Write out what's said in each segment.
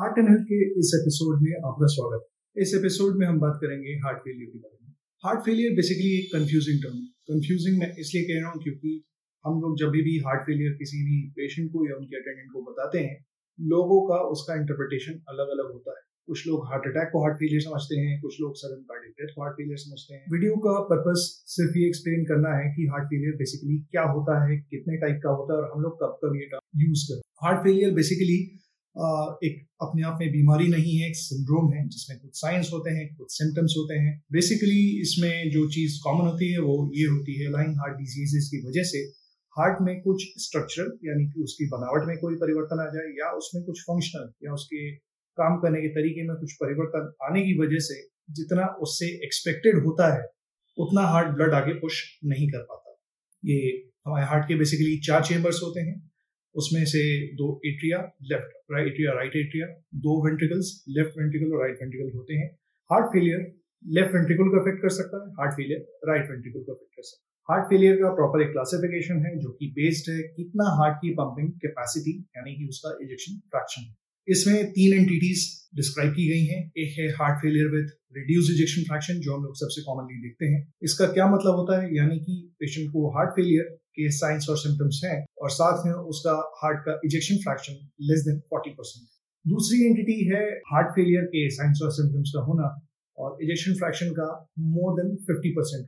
Heart and health के इस episode में आपका स्वागत है। इस एपिसोड में हम बात करेंगे हार्ट फेलियर के बारे में। हार्ट फेलियर बेसिकली एक कंफ्यूजिंग टर्म है कंफ्यूजिंग मैं इसलिए कह रहा हूँ क्योंकि हम लोग जब भी हार्ट फेलियर किसी भी पेशेंट को या उनके अटेंडेंट को बताते हैं, लोगों का उसका इंटरप्रिटेशन अलग अलग होता है। कुछ लोग हार्ट अटैक को हार्ट फेलियर समझते हैं, कुछ लोग सडन कार्डियक डेथ को हार्ट फेलियर समझते हैं। वीडियो का पर्पस सिर्फ़ ये एक्सप्लेन करना है कि हार्ट फेलियर बेसिकली क्या होता है, कितने टाइप का होता है और हम लोग कब कब ये टर्म यूज़ करते हैं। हार्ट फेलियर बेसिकली एक अपने आप में बीमारी नहीं है, एक सिंड्रोम है, जिसमें कुछ साइंस होते हैं, कुछ सिम्टम्स होते हैं। बेसिकली इसमें जो चीज़ कॉमन होती है, वो ये होती है लाइन हार्ट डिजीजेस की वजह से हार्ट में कुछ स्ट्रक्चरल यानी कि उसकी बनावट में कोई परिवर्तन आ जाए, या उसमें कुछ फंक्शनल या उसके काम करने के तरीके में कुछ परिवर्तन आने की वजह से जितना उससे एक्सपेक्टेड होता है, उतना हार्ट ब्लड आगे पुश नहीं कर पाता। ये हमारे हार्ट के बेसिकली चार चेम्बर्स होते हैं। उसमें से दो atria left right atria right atria दो वेंट्रिकल्स लेफ़्ट वेंट्रिकल और राइट वेंट्रिकल होते हैं। हार्ट फेलियर लेफ़्ट वेंट्रिकल को अफेक्ट कर सकता है हार्ट फेलियर राइट वेंट्रिकल को अफेक्ट कर सकता है। हार्ट फेलियर का प्रॉपर एक क्लासिफिकेशन है, जो कि बेस्ड है कितना हार्ट की पंपिंग कैपेसिटी यानी कि उसका इजेक्शन फ्रैक्शन इसमें तीन एंटिटीज डिस्क्राइब की गई हैं। एक है heart failure with reduce ejection fraction जो हम लोग सबसे कॉमनली देखते हैं। इसका क्या मतलब होता है? यानी कि पेशेंट को हार्ट फेलियर के साइंस और सिम्टम्स हैं और साथ में उसका हार्ट का ejection fraction less than forty percent दूसरी एंटिटी है हार्ट फेलियर के साइंस और सिम्टम्स का होना और इजेक्शन फ्रैक्शन का मोर देन फिफ्टी परसेंट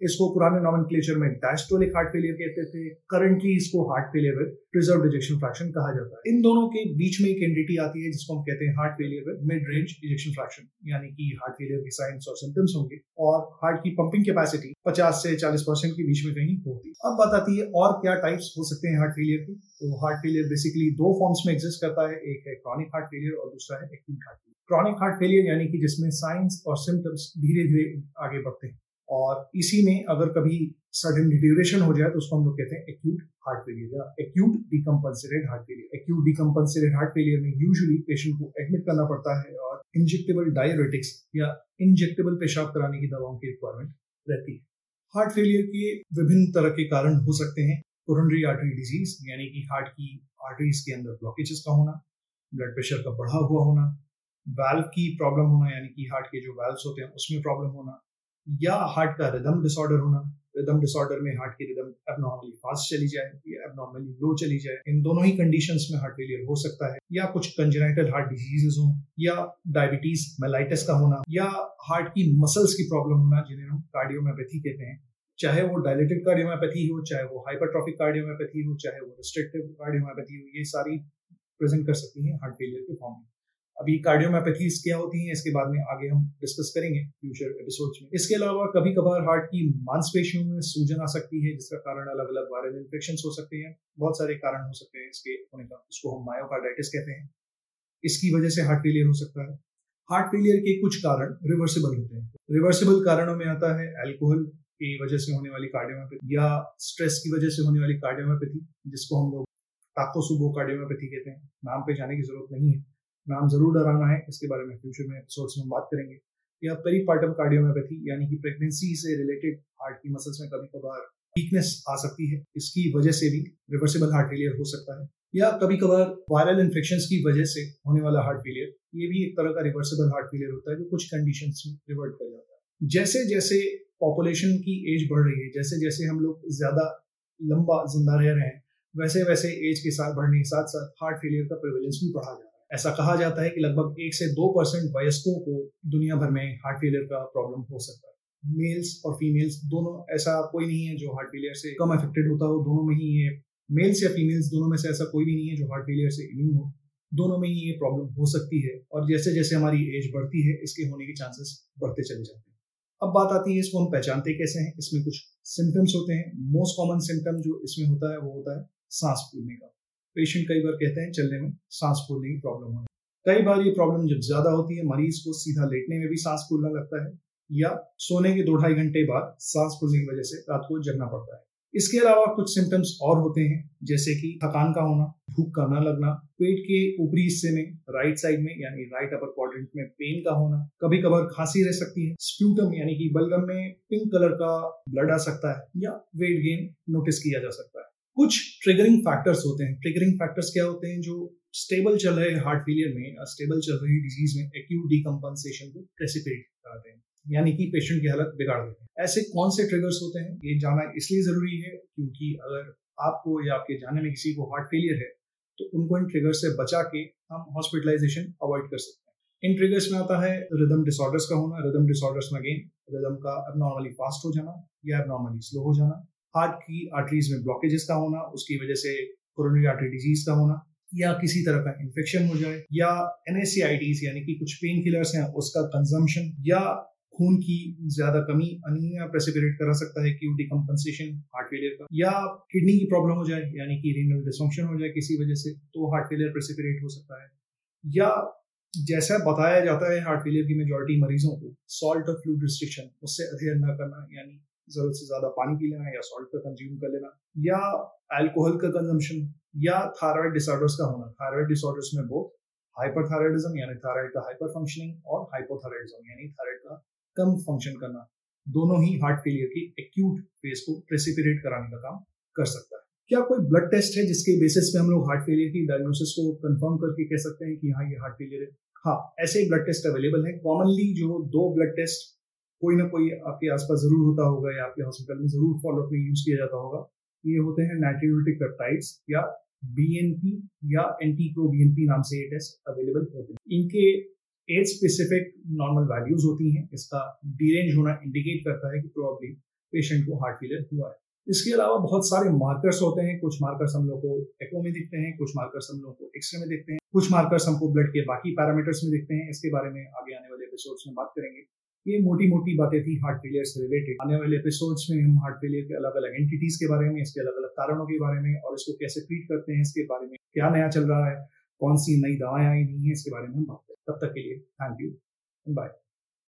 इसको पुराने नॉमन में डायस्टोलिक हार्ट फेलियर कहते थे करंटली इसको heart failure with preserve ejection fraction कहा जाता है। इन दोनों के बीच में एक एंटिटी आती है जिसको हम कहते हैं heart failure with mid range ejection fraction यानी कि हार्ट फेलियर के साइंस और सिम्टम्स होंगे, और हार्ट की पंपिंग कैपेसिटी 50 से 40 परसेंट के बीच में कहीं होती है। अब बताती है और क्या टाइप्स हो सकते हैं हार्ट फेलियर के? तो हार्ट फेलियर बेसिकली दो फॉर्म्स में एग्जिस्ट करता है, एक है क्रॉनिक हार्ट फेलियर और दूसरा है acute heart failure chronic heart failure यानी कि जिसमें साइंस और सिम्टम्स धीरे धीरे आगे बढ़ते हैं। और इसी में अगर कभी सडन डिट्यूरेशन हो जाए तो उसको हम लोग कहते हैं एक्यूट हार्ट फेलियर या acute decompensated heart failure acute decompensated heart failure में यूजुअली पेशेंट को एडमिट करना पड़ता है और इंजेक्टेबल डायबिटिक्स या इंजेक्टेबल पेशाब कराने की दवाओं की रिक्वायरमेंट रहती है। हार्ट फेलियर के विभिन्न तरह के कारण हो सकते हैं। कोरोनरी आर्टरी डिज़ीज़ यानी कि हार्ट की आर्टरीज के अंदर ब्लॉकेजेस का होना ब्लड प्रेशर का बढ़ा हुआ होना वाल्व की प्रॉब्लम होना, यानी कि हार्ट के जो वाल्व होते हैं, उसमें प्रॉब्लम होना या हार्ट का रिदम डिसऑर्डर होना रिदम डिसऑर्डर में हार्ट की रिदम एबनॉर्मली फास्ट चली जाए, या एबनॉर्मली लो चली जाए, इन दोनों ही कंडीशंस में हार्ट फेलियर हो सकता है। या कुछ कंजेनाइटल हार्ट डिजीजेस हो, या डायबिटीज़ मेलाइटिस का होना, या हार्ट की मसल्स की प्रॉब्लम होना, जिन्हें हम कार्डियोमैपैथी कहते हैं। चाहे वो डायलेटेड कार्डियोमैपैथी हो, चाहे वो हाइपरट्रॉफिक कार्डियोमैपैथी हो, चाहे वो रिस्ट्रिक्टिव कार्डियोमैपैथी हो, ये सारी प्रेजेंट कर सकती हैं हार्ट फेलियर के फॉर्म में। अभी कार्डियोमैपेथीज क्या होती हैं, इसके बाद में आगे हम डिस्कस करेंगे फ्यूचर एपिसोड्स में। इसके अलावा कभी कभार हार्ट की मांसपेशियों में सूजन आ सकती है, जिसका कारण अलग अलग वायरल इन्फेक्शन हो सकते हैं। बहुत सारे कारण हो सकते हैं इसके, होने का इसको हम मायोकार्डाइटिस कहते हैं। इसकी वजह से हार्ट फेलियर हो सकता है। हार्ट फेलियर के कुछ कारण रिवर्सिबल होते हैं। रिवर्सिबल कारणों में आता है एल्कोहल की वजह से होने वाली कार्डियोमैपेथी या स्ट्रेस की वजह से होने वाली कार्डियोमैपेथी जिसको हम लोग टाकोसुबो कार्डियोमैपेथी कहते हैं। नाम पे जाने की ज़रूरत नहीं है। नाम ज़रूर डराना है। इसके बारे में फ्यूचर में एपिसोड्स में बात करेंगे। या पेरीपार्टम कार्डियोमैपेथी यानी कि प्रेगनेंसी से रिलेटेड हार्ट की मसल्स में कभी कभार वीकनेस आ सकती है। इसकी वजह से भी रिवर्सिबल हार्ट फेलियर हो सकता है। या कभी कभार वायरल इन्फेक्शन की वजह से होने वाला हार्ट फेलियर ये भी एक तरह का रिवर्सिबल हार्ट फेलियर होता है, जो कुछ कंडीशन में रिवर्ट कर जाता है। जैसे जैसे पॉपुलेशन की एज बढ़ रही है जैसे जैसे हम लोग ज़्यादा लंबा ज़िंदा रह रहे हैं वैसे वैसे एज के साथ, बढ़ने के साथ साथ हार्ट फेलियर का प्रिवेलेंस भी बढ़ा जा रहा है। ऐसा कहा जाता है कि लगभग एक से दो परसेंट वयस्कों को दुनिया भर में हार्ट फेलियर का प्रॉब्लम हो सकता है। मेल्स और फीमेल्स दोनों ऐसा कोई नहीं है जो हार्ट फेलियर से कम अफेक्टेड होता हो, दोनों में ही ये मेल्स या फीमेल्स दोनों में से ऐसा कोई भी नहीं है जो हार्ट फेलियर से इम्यून हो। दोनों में ही ये प्रॉब्लम हो सकती है और जैसे जैसे हमारी एज बढ़ती है, इसके होने के चांसेस बढ़ते चले जाते हैं। अब बात आती है इसको हम पहचानते कैसे हैं, इसमें कुछ सिम्टम्स होते हैं। मोस्ट कॉमन सिम्टम जो इसमें होता है, वो होता है सांस फूलने का। पेशेंट कई बार कहते हैं, चलने में सांस फूलने की प्रॉब्लम होने कई बार ये प्रॉब्लम जब ज़्यादा होती है, मरीज़ को सीधा लेटने में भी सांस फूलना लगता है, या सोने के दो ढाई घंटे बाद सांस फूलने की वजह से रात को जगना पड़ता है। इसके अलावा कुछ सिम्टम्स और होते हैं, जैसे कि थकान का होना, भूख का न लगना, पेट के ऊपरी हिस्से में राइट साइड में, यानी राइट अपर क्वाड्रेंट में पेन का होना कभी कभार खांसी रह सकती है स्प्यूटम यानी कि बलगम में पिंक कलर का ब्लड आ सकता है, या वेट गेन नोटिस किया जा सकता है। कुछ ट्रिगरिंग फैक्टर्स होते हैं। ट्रिगरिंग फैक्टर्स क्या होते हैं? जो स्टेबल चल रहे हार्ट फेलियर में स्टेबल चल रही डिज़ीज़ में एक्यूट डिकम्पनसेशन को प्रेसिपिटेट कराते हैं। यानी कि पेशेंट की हालत बिगाड़ देते हैं। ऐसे कौन से ट्रिगर्स होते हैं? ये जाना इसलिए ज़रूरी है क्योंकि अगर आपको या आपके जाने में किसी को हार्ट फेलियर है तो उनको इन ट्रिगर्स से बचा के हम हॉस्पिटलाइजेशन अवॉइड कर सकते हैं। इन ट्रिगर्स में आता है रिदम डिसऑर्डर्स का होना। रिदम डिसऑर्डर्स में अगेन रिदम का एबनॉर्मली फास्ट हो जाना या एबनॉर्मली स्लो हो जाना। हार्ट की आर्टरीज में ब्लॉकेजेस का होना, उसकी वजह से कोरोनरी आर्टरी डिज़ीज़ का होना, या किसी तरह का इन्फेक्शन हो जाए, या एनएससीआईटीज यानी कि कुछ पेन किलर्स हैं, उसका कंजम्पशन या खून की ज़्यादा कमी अनीमिया प्रेसिपिरेट करा सकता है क्यू डिकम्पनसेशन हार्ट फेलियर का, या किडनी की प्रॉब्लम हो जाए, यानी कि रीनल डिसफंक्शन हो जाए किसी वजह से तो हार्ट फेलियर प्रेसिपिरेट हो सकता है। या जैसा बताया जाता है हार्ट फेलियर की मेजोरिटी मरीजों को सॉल्ट और फ्लूड रिस्ट्रिक्शन उससे अध्ययन न करना, यानी ज़रूरत से ज़्यादा पानी पी लेना या सॉल्ट का कंज्यूम कर लेना, या अल्कोहल का कंजम्पशन या थायराइड डिसऑर्डर्स का होना। थायराइड डिसऑर्डर्स में बहुत हाइपरथायराइडिज्म यानी थायराइड का हाइपर फंक्शनिंग और हाइपोथायराइडिज्म यानी थायराइड का कम फ़ंक्शन करना। दोनों ही हार्ट फेलियर की एक्यूट फ़ेज़ को प्रेसिपिरेट कराने का काम कर सकता है। क्या कोई ब्लड टेस्ट है जिसके बेसिस पे हम लोग हार्ट फेलियर की डायग्नोसिस को कंफर्म करके कह सकते हैं कि हाँ ये हार्ट फेलियर है? हाँ ऐसे ब्लड टेस्ट अवेलेबल है। कॉमनली जो दो ब्लड टेस्ट कोई ना कोई आपके आसपास ज़रूर होता होगा या आपके हॉस्पिटल में ज़रूर फॉलोअप में यूज़ किया जाता होगा। ये होते हैं नाइट्रोटिक पेप्टाइड्स या बीएनपी या एंटी प्रो नाम से ये टेस्ट अवेलेबल होते हैं। इनके एज स्पेसिफिक नॉर्मल वैल्यूज़ होती हैं। इसका डीरेंज होना इंडिकेट करता है कि प्रोबेबली पेशेंट को हार्ट फेलियर हुआ है। इसके अलावा बहुत सारे मार्कर्स होते हैं। कुछ मार्कर्स हम लोग को एको में दिखते हैं, कुछ मार्कर्स हम लोग को एक्सरे में दिखते हैं, कुछ मार्कर्स हमको ब्लड के बाकी पैरामीटर्स में दिखते हैं। इसके बारे में आगे आने वाले एपिसोड्स में बात करेंगे। ये मोटी मोटी बातें थी हार्ट फेलियर से रिलेटेड आने वाले एपिसोड्स में हम हार्ट फेलियर के अलग अलग एंटिटीज के बारे में, इसके अलग अलग कारणों के बारे में और इसको कैसे ट्रीट करते हैं, इसके बारे में क्या नया चल रहा है, कौन सी नई दवाएँ आई नहीं है, इसके बारे में हम बात करें तब तक के लिए थैंक यू बाय